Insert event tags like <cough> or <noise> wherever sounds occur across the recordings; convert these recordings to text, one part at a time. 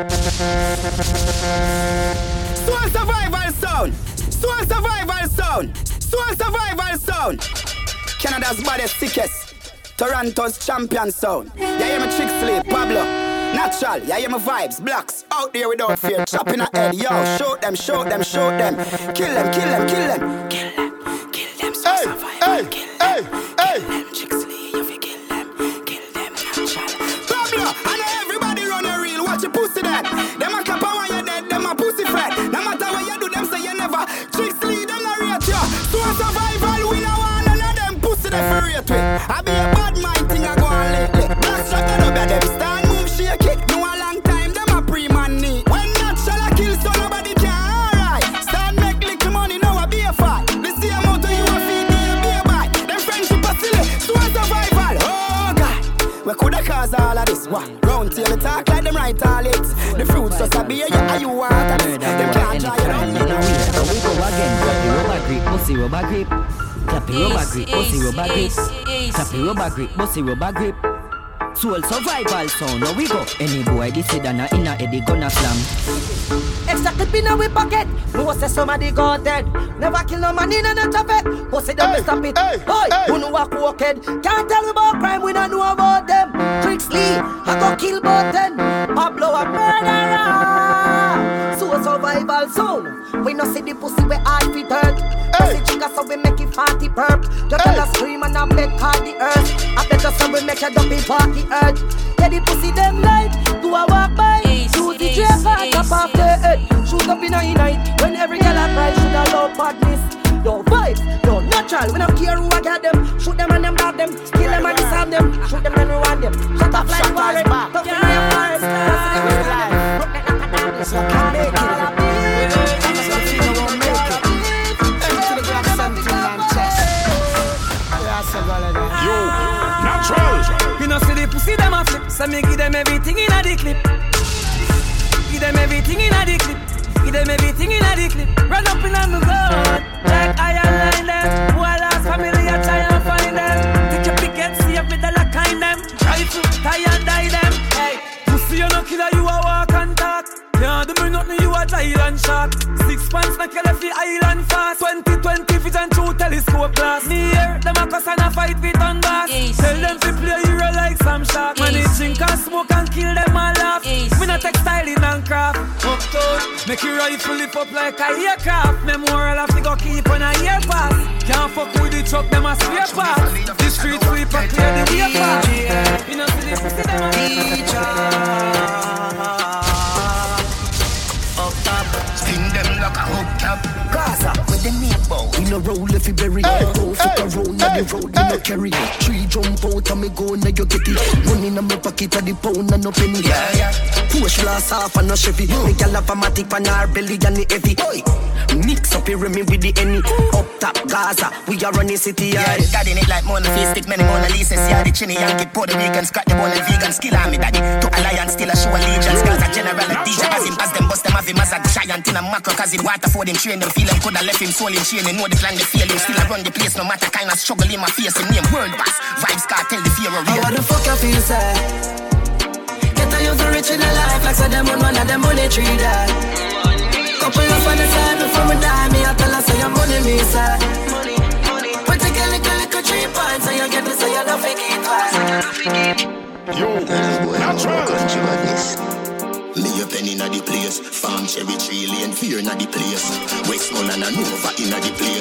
Soul survival sound. Soul survival sound. Soul survival sound. Canada's baddest, sickest. Toronto's champion sound. Yeah, hear me trick Pablo. Natural, yeah, hear my vibes, blocks out there without fear, chopping a head, yo, shoot them, shoot them, shoot them, kill them, kill them, kill them, kill them, rate with. I be a bad mind thing I go on lately. Blast shot, you know them stand move, shake it. No a long time, them a pre-man need. When shall I kill, so nobody can alright. Start make little money, now I be a fight. The amount of you a feed me a be a buy. Them friendship a silly, so a survival. Oh God, we coulda cause all of this. What? Round tail talk like them right all it. The fruits just a be a yeah, you want of this. Them can't try you down. So we go again, clappy rubber grip, pussy rubber grip. Clappy rubber grip, pussy rubber grip. Clappy rubber grip, pussy rubber grip. Soul survival sound, now we go. Any boy this is done in a Eddie gonna slam. Extra clip in our pocket. No say somebody got dead. Never kill no man in a traffic. Pussy don't Hey, stop it. hey, Boy, hey. who know walk walked. Can't tell me about crime, we don't know about them. Tricks Lee, I go kill both them. Pablo a murderer. So survival zone. We no see the pussy we hard fit hurt. Hey. Pussy trigger so we make it party perk. You Hey. tell us scream and I beg call the earth. I bet us so we make a dumpy party earth. Yeah, the pussy them light. Do I walk by? Ace, Do the ace, J part up off the head. Shoot up in a night when every girl a cry. Should have love badness. Yo vibes, yo natural. We don't care who I got them. Shoot them and them dog them. Kill them and disarm them. Shoot them and rewind them. Shut up like Warren. Tough in your forest. Pass it in life. Broke that like a dance. You can't make it. Yo, natural. You know see the pussy them a flip, so me give them everything in a the clip. Give them everything in a the clip. Give them everything in a the clip. Run up in on the gun, like I line them. Who a lost family, I try and find them. Take your picket, see if me the lock kind them. To tie and die them. Hey, pussy you no killer, you a you a. Six pants make you left the island fast. 2020 vision through telescope glass. Me here, them a cuss and a fight with on gas. Yes, Tell them to play hero like some shark. Man, they drink and smoke and kill them all laugh. Me not textiling and craft. Uptown, make your rifle lift up like a aircraft. Memorial have to go keep on a year pass. Can't fuck with the truck, them a spare parts. The street sweeper clear the way pass. You know, see this, see them like a. Gaza with the meatball. We no roll if you bury Hey, Go fuck hey, around hey, on the road, hey. we no carry Three jump out and me go now you get it Money in my pocket of the pound and no penny Yeah, yeah. Push glass off and no Chevy Me gal have a matic on her belly and the heavy Oi. Mix up here me with the any Up top Gaza, we are running city Yeah, yeah. daddy need like Mona Face, stick many Mona Lisa, yeah, the chinny Yankee, Puerto Rican, scratch the bone and vegan, skill on me, daddy. To alliance, still a show allegiance, cause a general, a DJ, as him, as them bust them, have him as a giant in a macro, cause it water for them, train them, feel them, coulda left him soul in chain, they know the plan, they feel him, still I run the place, no matter kind of struggle in my face, him name, world boss, vibes, cartel, the fear of How real. the fuck I feel sad? Get a youth rich in a life like so them on one of them money tree die. Couple up on the side before me die, me I tell her say your money me side. Money money put a little little three points so you get this so you don't forget twice. Yo, natural. Country madness. Me a pen inna the place, farm cherry tree lane, fear inna the place. Westmoreland and Nova inna the place.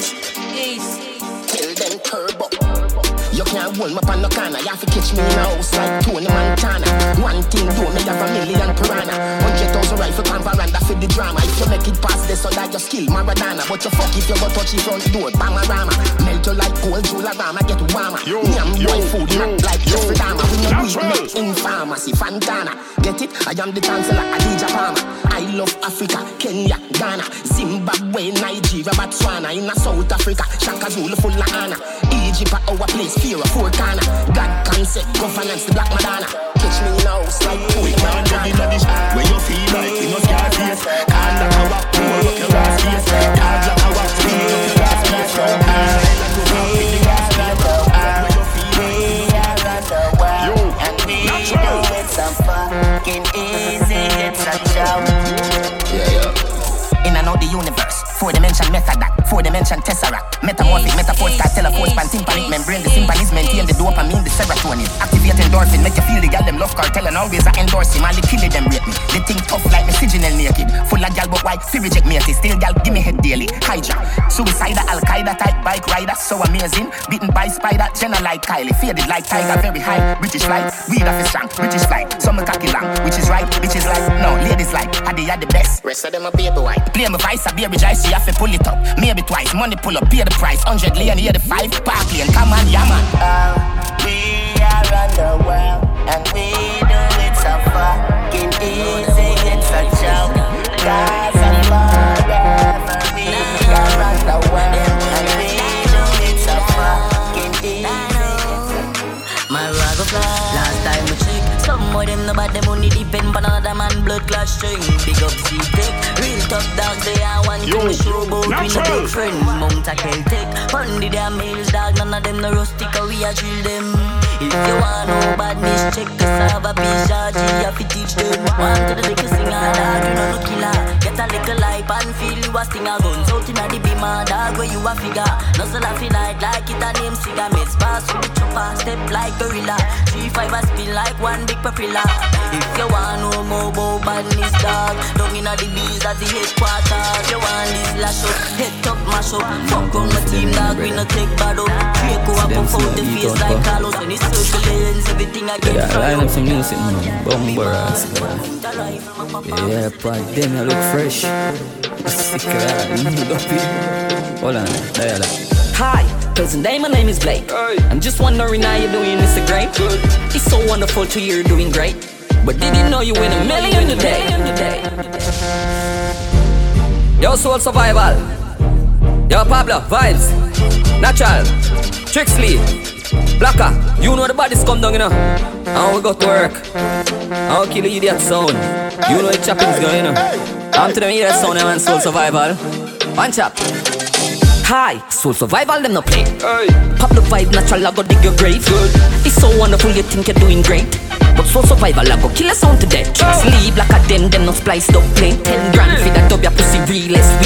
You can't hold me on no corner. You have to catch me in a house like Tony Montana. One thing do me have a million piranha. Hundred thousand rifle pan veranda for the drama. If you make it past this, so that your skill Maradona. But you fuck if you go touch the front door, Bamarama. Melt you like gold, Jularama, get warmer. Yo, Yam yo, boy food, yo, not like. Jeffrey Dahmer. We no weed make in pharmacy, Fontana. Get it? I am the chancellor, Adidja Palmer. Love Africa, Kenya, Ghana, Zimbabwe, Nigeria, Botswana, in South Africa, Shaka Zulu full of honor. Egypt our place, fear of four corner. God concept, governance, the black Madonna. Catch me house like We can't get in the this where you feel like we no scar face. Can't walk, pour up your ass face. Can't walk, clean up your ass face. Four dimension method that, four dimension tesseract. Metamorphic, metaphor, start telephone, span, tympanic, membrane, the sympathies maintain the dopamine, the serotonin. Activate endorphin, make you feel the gal them love cartel and always I endorse him. All the killer them rate me. They think tough like me signal naked. Full of gal but white, fi reject me. Still gal give me head daily. Hijack, suicide, Al Qaeda type bike rider, so amazing. Beaten by spider, Jenna like Kylie, faded like tiger, very high. British flight, weed off is strong. British flight, some cocky long, which is right, bitches like no, ladies like, I they are the best. Rest of them a baby white. Play my vice, a baby so you have to pull it up. Maybe twice, money pull up, pay the price. 100 lane, hear the five, park lane, come on, yeah man. Uh, we are on the world, and we do it so fucking easy, it's a joke. Cause I'm forever, we are on the world, and we do it so fucking easy. My rag Some of them no bad, them only depend on another man. Blood class string Big up Z-Tech Real tough dogs, they are one thing. We show about We no big friend. Mount a Celtic On the damn males, dog. None of them no rustic, we a drill them. If you want no badness, check the server Bitch, G, you fi teach them. Want to the liquor singer, dog You know no killer. Get a little life and feel you a stinger Guns out inna the beamer, ah, dog Where you a figure. Sell a fi night like it a name cigar Meds pass with the chopper Step like gorilla. Three five a spin like one big propeller. If you want no more about badness, dog. Down inna the bees at the headquarters. You want this lash up, head top mash up. Fuck on my team, dog, we no take bad up. Draco a puff out the face like Carlos When it's circle lanes, everything I get Yeah, from line you. up some music, man. Man. Yeah, but them you look fresh. Sick of that. Hold on, dial up. Hi, cousin day, my name is Blake. I'm just wondering how you're doing, Mr. Great. Good. It's so wonderful to hear you're doing great. But did you know you win a million today? Yo, Soul Survival. Yo, Pablo, Vibes. Natural. Trixley. Blacker. You know the bodies come down, you know. And we go to work. I'll kill the idiot sound. You know the chopping's going, you know. I'm to them idiot sound, man. Soul Survival. One chop. Hi, Soul Survival, them no play. Pop the vibe, natural, I go dig your grave. It's so wonderful, you think you're doing great. But Soul Survival, I go kill a sound to death. Ah. Sleep like a them, them no spliced up play. Ten grand for that dub, your pussy realest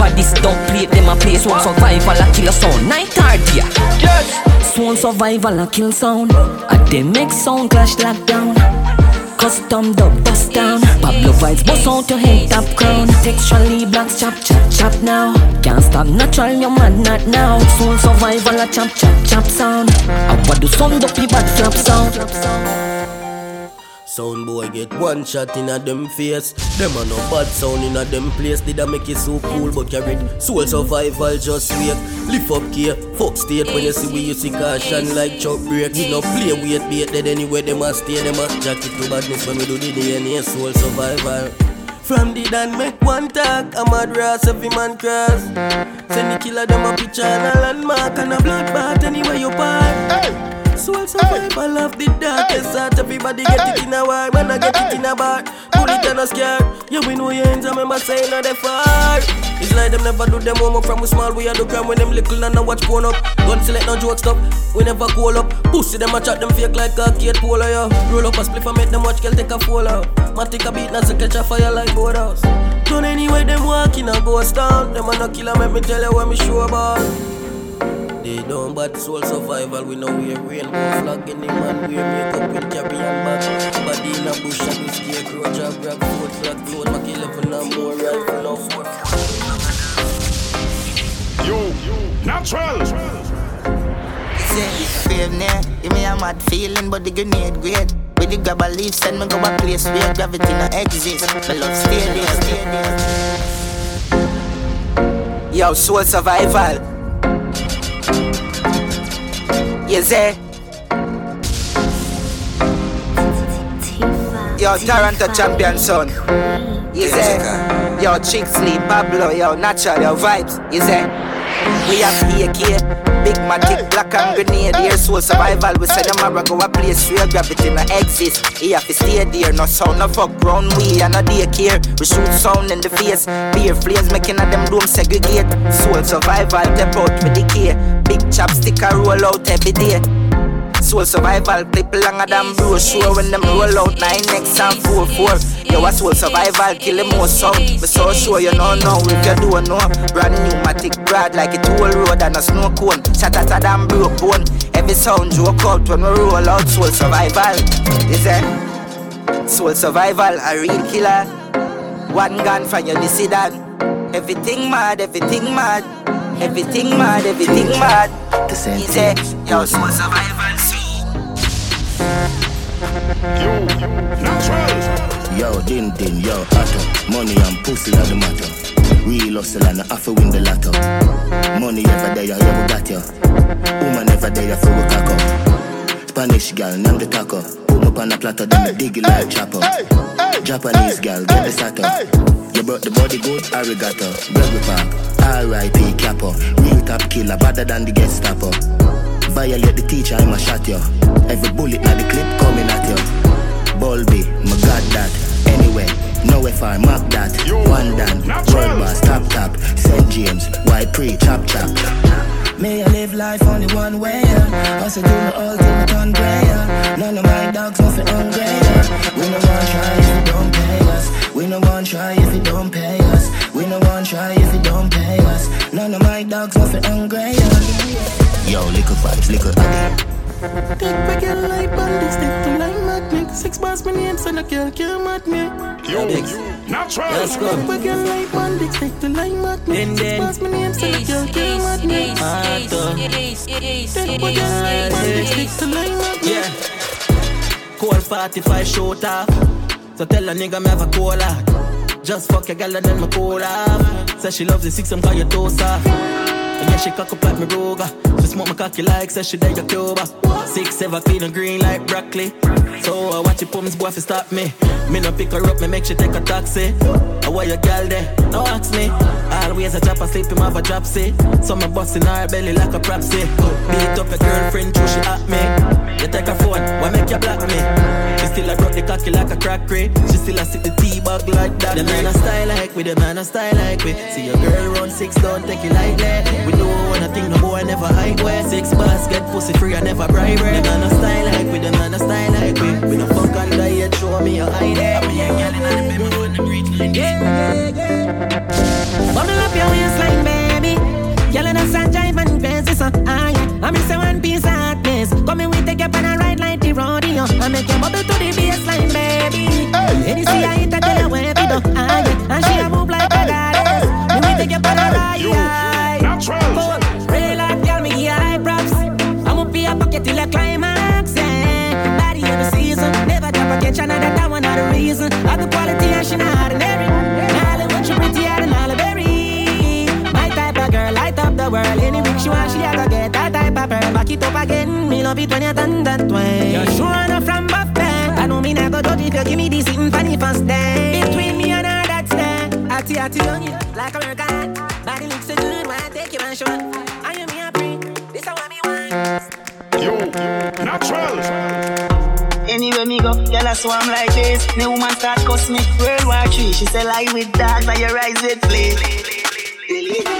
weight. Bodies don't play, them a play. Soul Survival, I kill a sound. Night or day. Yes. Soul Survival, I kill sound. A them make sound clash lockdown. Custom dub bust down Pablo vibes bust out your head top crown Textually blacks chop chop chop now Can't stop natural your man not now Soul survival a chop chop chop sound I want do some dopey bad flop sound Sound boy get one shot in a them face. Them a no bad sound in a them place. Did I make it so cool, but carried soul survival just wait. Lift up care, fuck state when you see we you see caution like chop break. We no play wait bait dead anywhere them a stay. Them a jacket to badness when we do the DNA soul survival. From the dan make one talk, a mad rass every man cross. Send the killer them a picture and a landmark and a bloodbath anywhere you park. Soul survival of the darkest heart Everybody get it in a war, man I get it in a bar. Bullet and a scare, yeah we know your ends I remember saying that they far It's like them never do them homework from we small We are the crime when them little and I watch porn up. Gun select no joke stuff, we never call up. Pussy them a chat them fake like a kid polo yo. Roll up a spliff and make them watch girl take a fall out. Man take a beat now so catch a fire like boathouse. Done anyway them walking a ghost town. Them a no killer make me tell you what me sure about they don't bad soul survival, we know we a rainbow flag in the man, we makeup with Caribbean bag. Body in a bush and we scarecrow, job grab food, flag float, Mac 11 and more rifle, no four. Yo, natural. Say, brave near, give me a mad feeling, but the grenade great. With the grab a leaf, send me go a place where gravity no exist. My love stay there, stay there. Yo, soul survival. You say? Yo, Toronto champion son. You say? Yo, Chixley, Pablo, yo, natural, yo, vibes. You say? We have AK, Big Matic, Black and Grenade, here soul survival. We say them a go a place where gravity no exist. He have to stay there, no sound, no fuck ground. We and no daycare. We shoot sound in the face. Beer flames making a them dome segregate. Soul survival, step out with the K. Big chopstick a roll out every day. Soul survival, clip longer than bro. Sure when them roll out 9x and 4-4. Yo, a soul survival, kill the most sound. But so sure you know now if you don't know. Brand new matic brad like a toll road and a snow cone. Shut out a damn broke bone. Every sound joke out when we roll out soul survival. Is it? Soul survival, a real killer. One gun from your dissident. Everything mad, everything mad. Everything mad, everything mad. The same yo, soul survival. Yo, natural. Yo, din din, yo, hot Money and pussy are the matter. Real hustle and I have to win the lotto. Money ever there, yeah, we got you. Woman ever there, for we cock up. Spanish girl, name the taco. Put me up on a platter, then hey, dig it like chopper. Japanese girl, get the sato. You brought the body good, arigato. Gregory Park, R.I.P. Capo. Real top killer, better than the Gestapo. Violate the teacher, I'ma shot you. Every bullet at the clip coming at you. Bulby, my god that. Anyway, no if I map that. One down, world boss, top top. St. James, white pre, chop chop. May I live life only one way, yeah. Also do my all till my tongue gray, yeah. None of my dogs nothing hungry, yeah. We no one try if you don't pay us. We no one try if you don't pay us. We no one try if you don't pay us. None of my dogs nothing hungry, yeah. Yo, liquor vibes, liquor addict. Take back your life, bandits, stick to line magnet. Six bars, my name, so no girl can't mad me. Yo, natural. Let's go. Take back your life, bandits, stick to line magnet. Six bars, my name, so no girl can't mad me. Take back your life, bandits, stick to line magnet. Yeah. Cold 45 shoot off. So tell a nigga me have a cola. Just fuck a gal and then me cool off. Say she loves the six, I'm call you toast off. And yeah, she cock up like me Roga. She smoke my cocky like says she like a Cuba. Six, seven, and green like broccoli. So uh, I watch it pumps boy fi stop me. Me no pick her up, me make she take a taxi. I why your gal there? No ask me. Always a chop asleep, him have a drop say. So me bustin' her belly like a propsy. Beat up a girlfriend, true she at me. You take her phone, why make you block me? She still a rock the cocky like a crack crate. She still a sit the T-bag like that. The man a style like we, the man a style like we. See your girl run six, don't take it lightly. We do one thing, no boy never hide where. Six bars get pussy free, I never bribe her. The man a the rodeo. I make you bubble to the baseline, baby. Hey, Any see I hit a tell her where we do, ah yeah. And she a move like a goddess. Me we take up on a ride. Natural. Real like girl, me give high props. I'm up in your pocket till I climax, yeah. Body every season, never drop a catch another that one not the reason. All the quality and she not ordinary. Now what you prettier than all berry. My type of girl light up the world. Any week she want, she a go get that type of pearl. Back it up again, me love it when you done that way. You're sure know me if you give me this sitting for the first day. Between me and her, that's there. Atty atty on you, like American. Body looks so good when I take you and show. I am me a free. This is what me want. Yo, natural. Anywhere me go, girl I swarm like this. The woman start cuss me. World War Three, she say lie with dogs and your eyes with flea.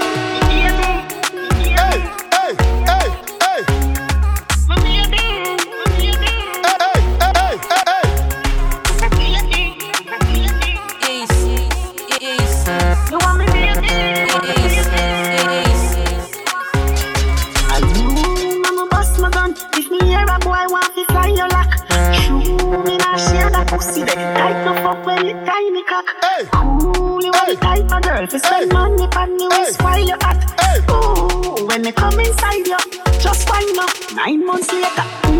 Type of girl. Fi spend money on me waist while you hot. Ooh, when me come inside you, just wind up. Nine months later,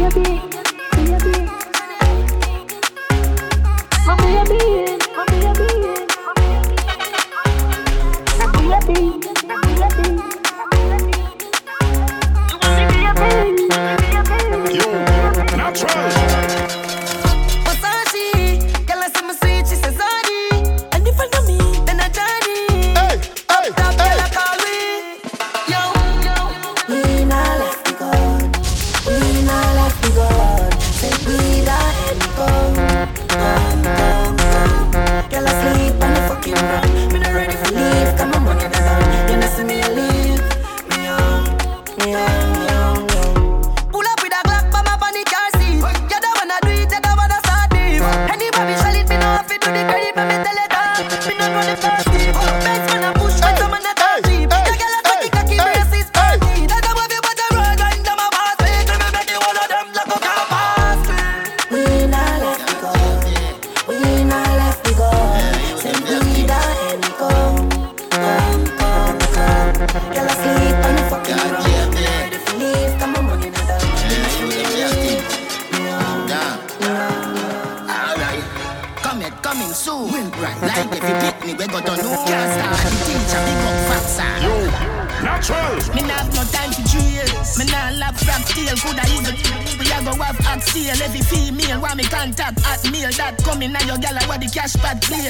coming soon. Right, like if you pick me, we go to know. Can't the teacher, big up Faxa. Natural. Me not have no time for drill. Me not lap frog tail, coulda even. We a go have hot sale. Every female want me contact at meal. That coming now your gal I want the cash pad clear.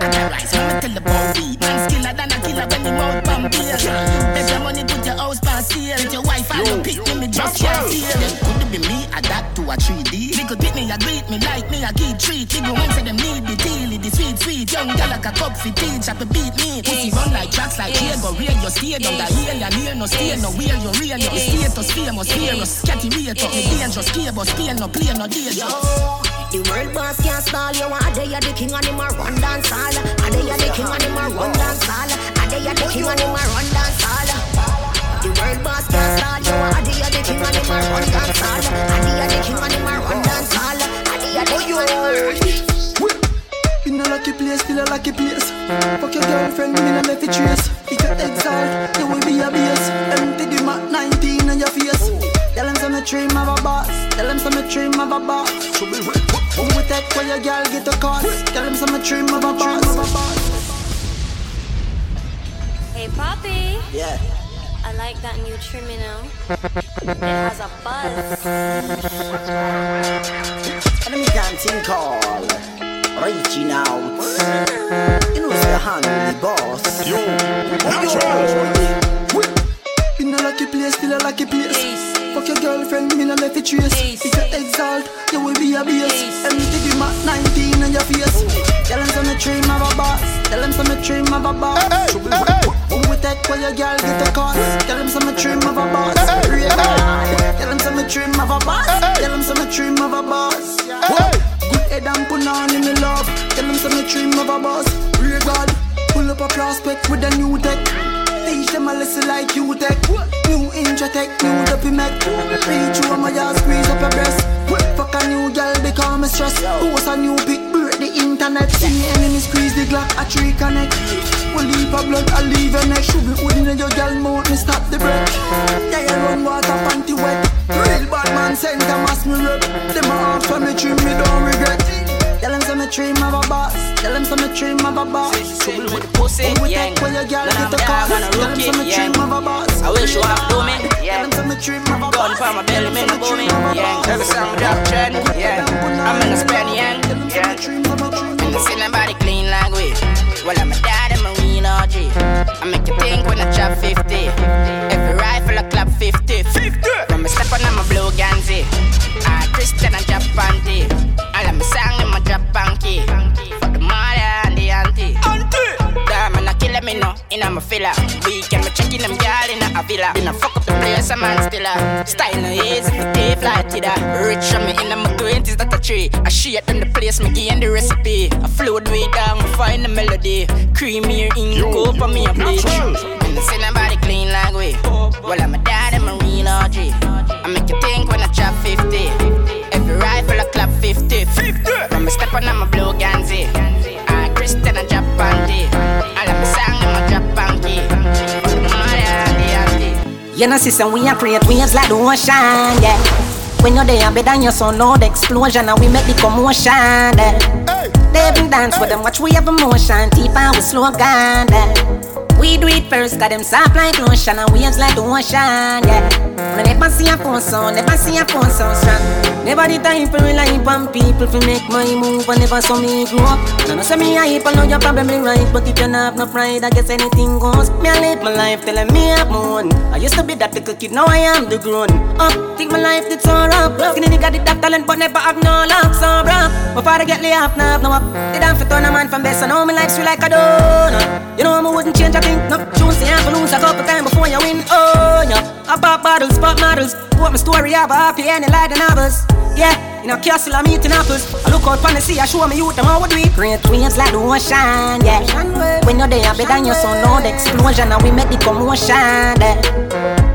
Otherwise, when me tell the boy, man skiller than a killer when he mouth pump beer. Make your money put your house for sale. With your wife and your pick me, me just can't feel. Could be me adapt to a 3D. Me could pick me, a greet me like me, a key treat. Big one say them need the deal, the sweet sweet. Young gal like a cup for tea, chop a beat me. Pussy run like tracks like here, go real your stay down the hill, ya near no stay no wheel, you real no status, famous, famous, catty rate up, me dangerous, cable, but no play no danger. The world boss can't stall you. A day you the king and him a run dance hall. A day you the king and him a run dance hall. A day you the king and him a run dance hall. The world boss can't stall you. A day you the king and him a run dance hall. A day you the king and him a run dance hall. A day you the king and him a run in a lucky place, still a lucky place. Fuck your girlfriend, me no left it trace. Exalt, you will be a base. Empty the mat 19 on your face. Tell them some dream of a boss. Tell them some dream of a boss. Who we take for your girl get a cost? Tell them some dream of a boss. Hey, Poppy. Yeah. I like that new trim, you know. It has a buzz. Enemy can't think all. Reaching out. You know, it's the hand the boss. Yo, oh, natural. In a lucky place, still a lucky place. Fuck your girlfriend, me no left it trace. If you exalt, you will be a base. Empty the mat 19 on your face. Tell them some dream of a boss. Tell them some dream of a boss. Who we take for your girl get a cost? Tell them some dream of a boss. Tell them some dream of a boss. Tell them some dream of a boss. Head and put on in me love. Tell them some dream of a boss. Real God, pull up a prospect with a new tech. Teach them a lesson like you tech. New Intratec, new dopey mech. Reach you on my ass, squeeze up your breast. Fuck a new girl, become a stress. Post a new pic, break the internet. See me enemy squeeze the Glock, a tree connect. Will leave a blood, I leave your neck. Should be within your girl mouth, me stop the breath. Yeah, you run water, panty wet. Real bad man, send them ask me rep. Them a ask for me trim, me don't regret. Tell them some dream of a boss. Tell them some dream of a boss. Sitting with the pussy, yeah. When your girl get I'm a the call. dog on a Tell them some yeah. dream of a boss. I wish you have do me, Tell yeah. them some dream of a Gun for my belly, me no booming, yeah. Every song drop trend, yeah. I'm in a span, yeah. yeah. And see nobody clean like we. Well, I'm a dad, I'm a I make you think when I drop 50. Every rifle I clap 50. 50! From a step on, I'm a blue Ganzi. Ah, Christian and drop panty. All of my song, I'm a drop panky. Me no, in a filler. Weekend, me checking them girl in a villa. Been a fuck up the place, a man still a Style no easy, me stay fly to that. Rich on me in my twenties, that a tree. I shit them the place, me give the recipe. I flow the way down, me find the melody. Creamy ink, go for me a bleach. And I see nobody clean like we. Well, I'm a dad, I'm a real OG. I make you think when I drop 50. Every rifle I clap 50. 50! From a step on, I'm a blue Ganzi. Ah, Christian and drop panty. All of my song, I'm a drop panky. For the mother and the auntie. You know, sister, we are create waves like the ocean, yeah. When you're there, better than your son, loud explosion, and we make the commotion, yeah. They even dance with them, watch we have emotion, deep and we slow down, yeah. We do it first, got them soft like lotion, and waves like the ocean, yeah. I never see a phone sound, never see a phone sound strong. Never the time for rely on people to make my move, and never saw me grow up. I know say me hype, I know you're probably right, but if you not have no pride, I guess anything goes. Me I live my life telling me I'm moon. I used to be that little kid, now I am the grown up. Think my life did so rough. Skinny nigga did that talent, but never have no luck, so bruh. My father get lay off, now have no up. They done for turn a man from best, I know my life sweet like a donut. You know I wouldn't change a thing, no. Choose the have to lose a couple times before you win, oh yeah. I pop bottles, pop models. What my story have a happy ending like the novels. Yeah, in a castle I'm eating apples. I look out from the sea, I show me youth them how we do. Great waves like the ocean, yeah. When you're there, better than your son, loud explosion, and we make the commotion. Yeah.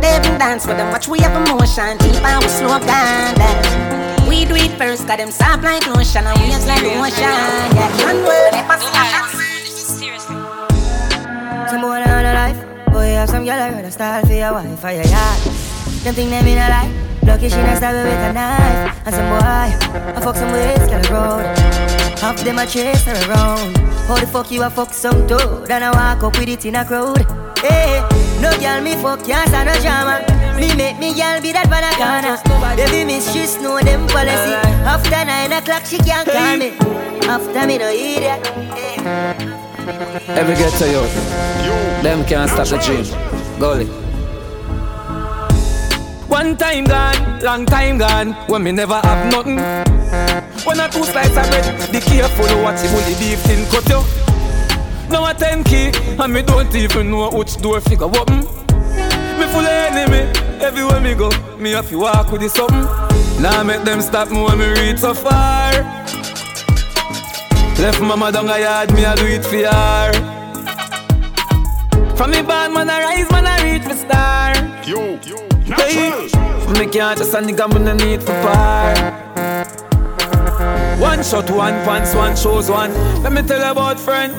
They even dance with them, watch we have emotion, deep and we slow down. Yeah. We do it first, got them soft like lotion, and waves like the ocean, yeah. And we Some boy on a life. Boy, have some girl I rather style for your wife or your yard. Them think them in a life. Lucky she not stab with a knife. And some boy, I fuck some ways, get a road. I Half them a chase her around. How the fuck you a fuck some toad? And I walk up with it in a crowd. Hey, no girl me fuck can't stand no drama. Me make me girl be that banana. Baby mistress know them policy. After nine o'clock she can't call me. After me no idiot. Every ghetto youth, them can't stop the dream. Gully. One time gone, long time gone, when me never have nothing. One or two slices of bread, be careful what you bully beef in cut you. Now a 10 key, and me don't even know which door figure open. Me full of enemy, everywhere me go, me have to walk with the something. Now make them stop me when me reach so far. Left mama down a yard, me a do it for her. From me band, man, I rise, man, I reach for star. Yo, yo, hey, me can't just a nigga, me no need for par. One shot, one pants, one shows, one. Let me tell you about friend.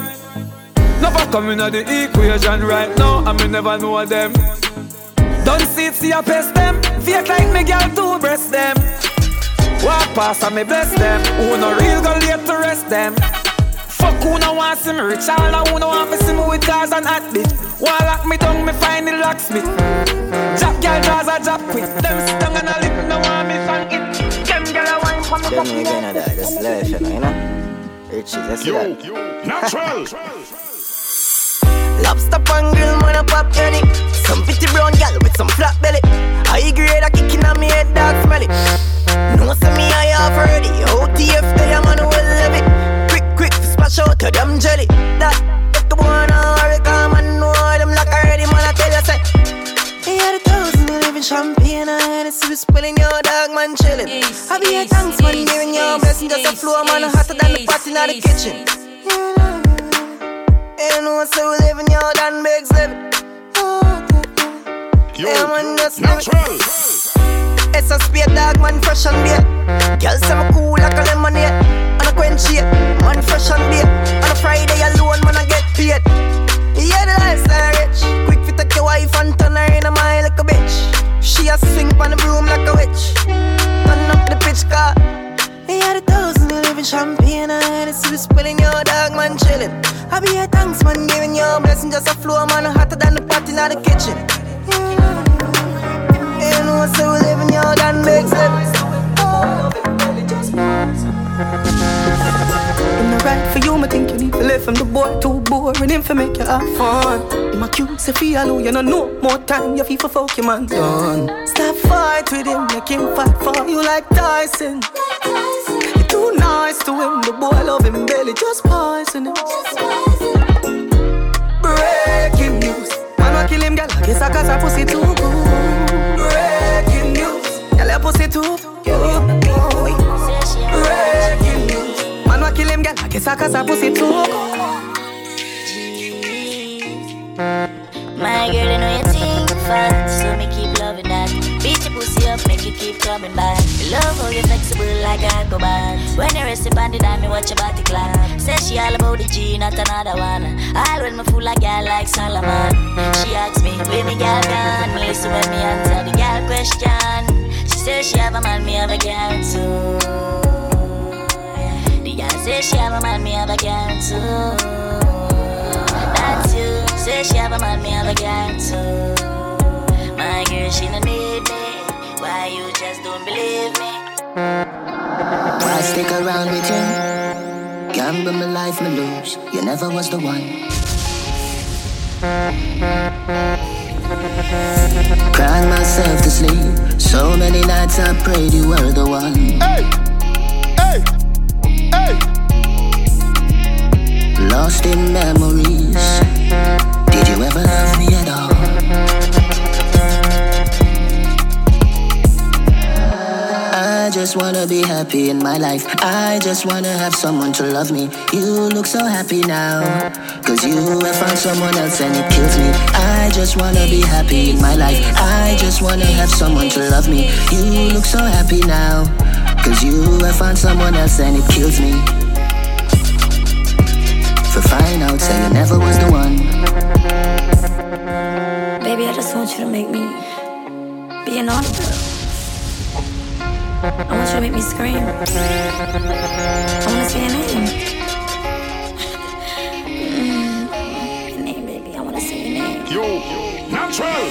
Never coming at the equation right now, and me never know them. Don't see it, see I pest them. Fake like me girl to breast them. Walk past and me bless them. Who no real go late to rest them. Fuck who no want see me rich, all who no want me see me with cars and hot bitch. Wall lock me down, me find the locksmith. Jack girl draws a job quick. Them sit down and a lip, no want me fang it. Them girl a wine for me Tell me again that, just life, you know, you know? Riches, that's Yo, that. natural. <laughs> Lobster pan grill, man, a pop jelly. Some pretty brown gal with some flat belly. High grade a kicking on me head, dog smelly. No say me I have already. OTF, they a man will live it. Quick, quick, splash out to them jelly. That, if the one a hurry, come and know them like already, man, I tell you, say. Hey, had a thousand, living champagne, and Hennessy, we spilling your dog, man, chilling. I be a thanks, man, giving your blessing, just a flow, man, hotter than the pot in the kitchen. Hmm. You know, so we living your done bigs living. Yeah, man, just natural. It's a speed dog, man, fresh and beer. Girl say me cool like a lemonade. And a quench it, man, fresh and beer. On a Friday alone, man, I get paid. Yeah, the lifestyle rich. Quick fit take your wife and turn her in a mile like a bitch. She a swing on the broom like a witch. Turn up the pitch car. Yeah, the thousand we live in champagne and Hennessy spilling your dog, man, chilling. I be a thanks, man, giving your blessing just a flow, man, hotter than the pot in the kitchen. You know, so we living your done eh? big In the right for you, me think you need to live from the boy too boring him for make you have fun. In my cute say feel you know no more time you for fuck your man done. Stop fight with him, make him fight for you like Tyson. Too nice to him, the boy love him belly just poison him. Breaking news, man kill him, girl. I guess I got her pussy too good. Breaking news, girl your pussy too good. Breaking news, man kill him, girl. I guess I pussy too good. My girl, you know you think keep coming back. Love how you flexible like Aquaman. When you rest upon the dime, me watch your body clap. Say she all about the G, not another one. All when me fool like girl like Solomon. She asks me, where me girl gone? Me listen when me answer the girl question. She says she have a man, me have a girl too. The girl says she have a man, me have a girl too. That's you. Say she have a man, me have a girl too. My girl, she no need. Why you just don't believe me? Why stick around with you. Gamble my life, me lose. You never was the one. Crying myself to sleep. So many nights I prayed you were the one. Hey, hey, hey. Lost in memories. Did you ever love me just wanna be happy in my life. I just wanna have someone to love me. You look so happy now. Cause you have found someone else and it kills me. I just wanna be happy in my life. I just wanna have someone to love me. You look so happy now. Cause you have found someone else and it kills me. For find out, say you never was the one. Baby, I just want you to make me be an honor girl. I want you to make me scream. I want to say your name. <laughs> Mm. your name, baby. I want to say your name. Yo, natural.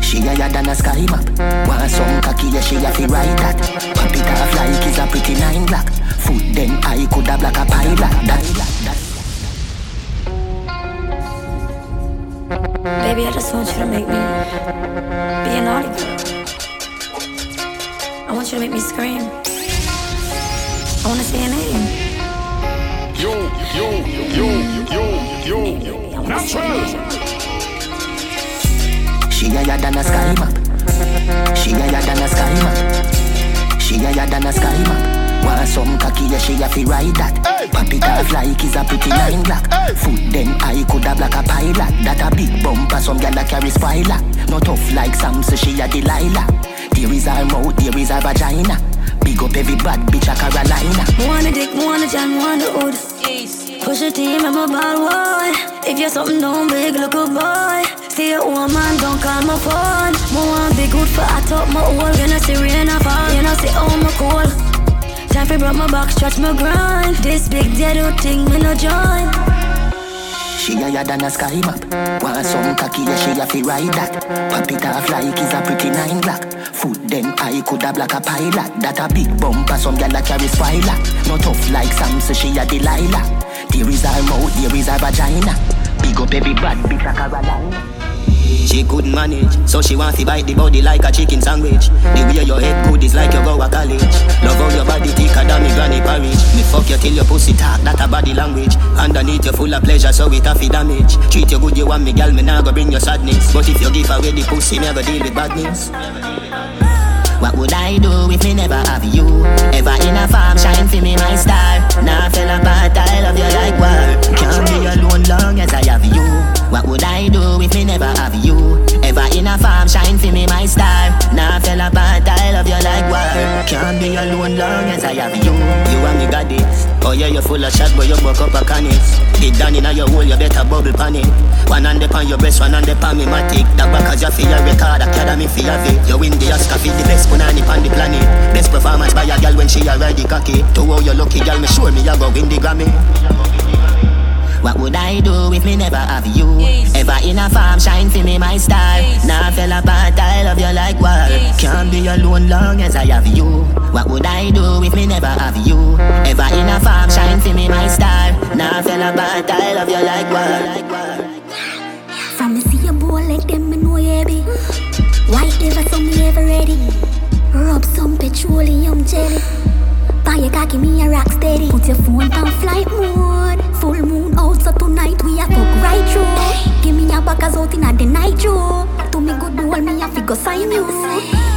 She higher than a sky map. Want some cocky, yeah, she have to ride that. Pop it like it's a pretty nine black. Foot then I could have black a pie black. That, that. Baby, I just want you to make me be an audible you to make me scream. I wanna say your name. Yo, yo, yo, yo, yo, natural. She higher than a sky map. She higher than a sky map. She higher than a sky map. Want some cocky, yeah, she have to ride that. Pop it off like it's a pretty nine black. Foot then I could have like a pilot. That a big bumper, some gal that carry spoiler. Not tough like Sam, so she a Delilah. There is her mouth, there is her vagina. Big up every bad bitch a Carolina. Wanna dick, wanna jam, wanna hood. Push a team, I'm a bad boy. If you're something don't big, look a boy. See a woman, don't call my phone. More want be good for I top my hole. You know see rain a fall, you know see oh my cool. Time for broke my back, stretch my grind. This big dead thing, me no join. She higher than a sky map. Want some cocky, yeah, she have to ride that. Pop it off like it's a pretty nine black. Foot then I could have like a pilot. That a big bumper, some gal that carry spoiler. Not tough like Sam, so she a Delilah. There is her mouth, there is her vagina. Big up every bad bitch a Carolina. She couldn't manage, so she want to bite the body like a chicken sandwich. The way your head good is like you go to college. Love how your body thicker than me granny porridge. Me fuck you till your pussy talk, that a body language. Underneath you full of pleasure, so it a fi damage. Treat you good, you want me, girl, me nah go bring you sadness. But if you give away the pussy, go deal with badness. What would I do if me never have you? Ever in a farm, shine for me, my star. Now nah, fell I love you like war. Can't be alone long as I have you. What would I do if me never have you? Ever in a farm, shine for me, my star. Now nah, fell apart, I love you like war. Can't be alone long as I have you. You and me got it. Oh yeah, you're full of shot, but you buck up a cannet. It down in your hole, you better bubble pan it. One hand upon your breast, one hand upon me matic. That back as you feel your record, academy for your it. You win the Oscar, feel the best punani on the planet. Best performance by a girl when she already cocky. To how you lucky, girl, me sure me a go win the Grammy. What would I do if me never have you? Ever in a farm, shine for me, my star. Now nah, fell apart, I love you like war. Can't be alone long as I have you. What would I do if me never have you? Ever in a farm, shine for me, my star. Now nah, fell apart, I love you like war. From me see a boy like them, me know you be. White ever so me ever ready. Rub some petroleum jelly. Buy a cocky, me a rock steady. Put your phone on flight mode. Full moon out, so tonight we a fuck right through. Give me a backers out in a the night show. To me good wall, me a figure sign you.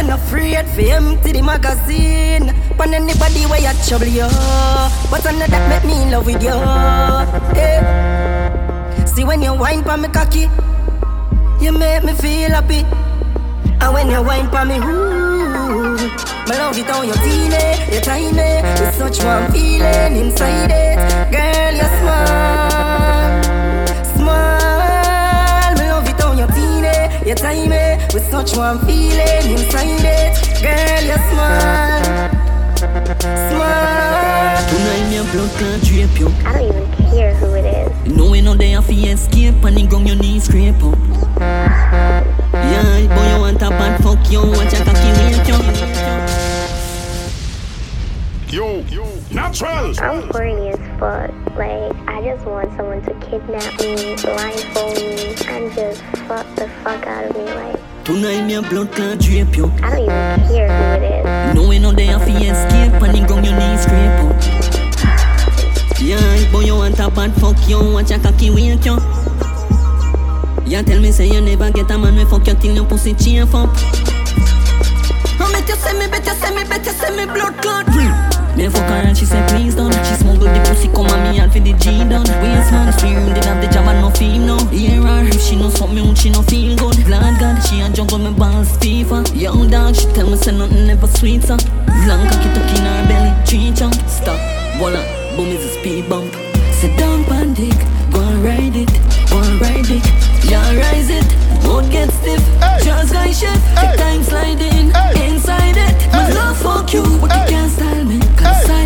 I you not afraid for empty the magazine. Pan anybody where you trouble you. But I know that make me in love with you. Eh. See when you whine pa me cocky You make me feel happy. And when you whine pa me ooh My love it how you feel it, you tiny With such warm feeling inside it. Girl you smile feel it, you tiny eh? With such warm feeling inside it. Girl you smile Smile Tonight me a blood clot drape you I don't even care who it is. Knowing no day fi escape and the ground your knees scrape up. Yeah, boy you want a bad fuck you Watch a cocky wake you Yo, yo, natural. I'm horny as fuck. Like, I just want someone to kidnap me, blindfold me, and just fuck the fuck out of me. Like, Tonight me a blood clot drape you. I don't even care who it is. Knowing no day fi escape and the ground your knees scrape up Yeah, boy you want a bad fuck you Watch a cocky wake you. Yeah, tell me say you never get a man we fuck you till your pussy chafe up. I bet you say me, bet you say me, bet you say me blood clot Me fuck her and she said please don't. She smuggle the pussy come on me and for the G down Waste man, she did have the job and no feel no. Hear her if she know something when she no feel good. Glad God she a juggle me balls FIFA. Young dog she tell me say nothing never sweet so Long cocky tuck in her belly, three chunk Stop, voila, boom is a speed bump. Sit down pan dick, go and ride it, wanna ride it, yeah, rise it. Won't get stiff, just guy shift. Take time sliding inside it. My love fuck you, but you can't style me.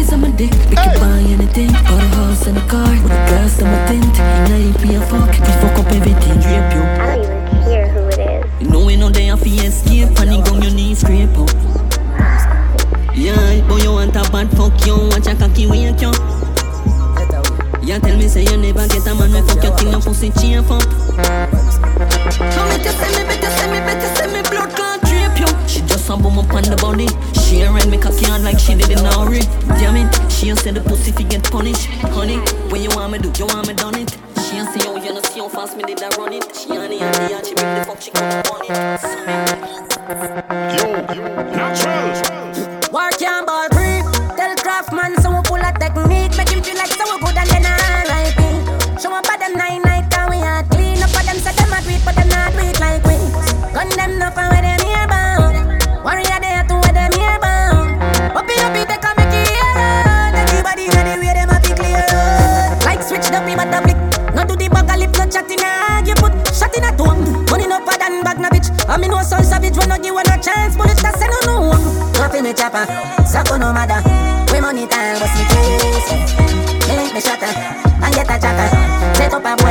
Cause size of my dick, make you buy anything. Got a house and a car, with a glass on my tint. Now you be a fuck, we fuck up everything, drape you. I don't even hear who it is. You know we know they have to escape, panic on your knees, scrape up. Yeah, boy, you want a bad fuck you, watch a cocky wake you. Yeah, tell me say you never get a man, me fuck your thing, your pussy chain up. Now make you say me, better say me, better say me, blood clot drape you. She just a boom up on the body. She a ride me cocky hard like she did in Nori. Damn it, she a say the pussy fi get punished. Honey, when you want me do, you want me done it. She a see how you know see how fast me did I run it. She honey honey and she bring the fuck she come up on it. Yo, natural. Work your ball free. Tell Craftman so we pull a technique. Make him feel like so we good and then alright me. Show up at them nine night and we are clean up for them. Say them a do it but them not do it like we. Gun them up and where them bag a lip chat in a you put shot in a tone. Money no bad and bag na bitch. I mean no soul savage when no give one a chance. Bullet that say no no. Nothing me chopper, suck no matter. We money time, what's me case? Me link me shutter and get a chatter. Set up a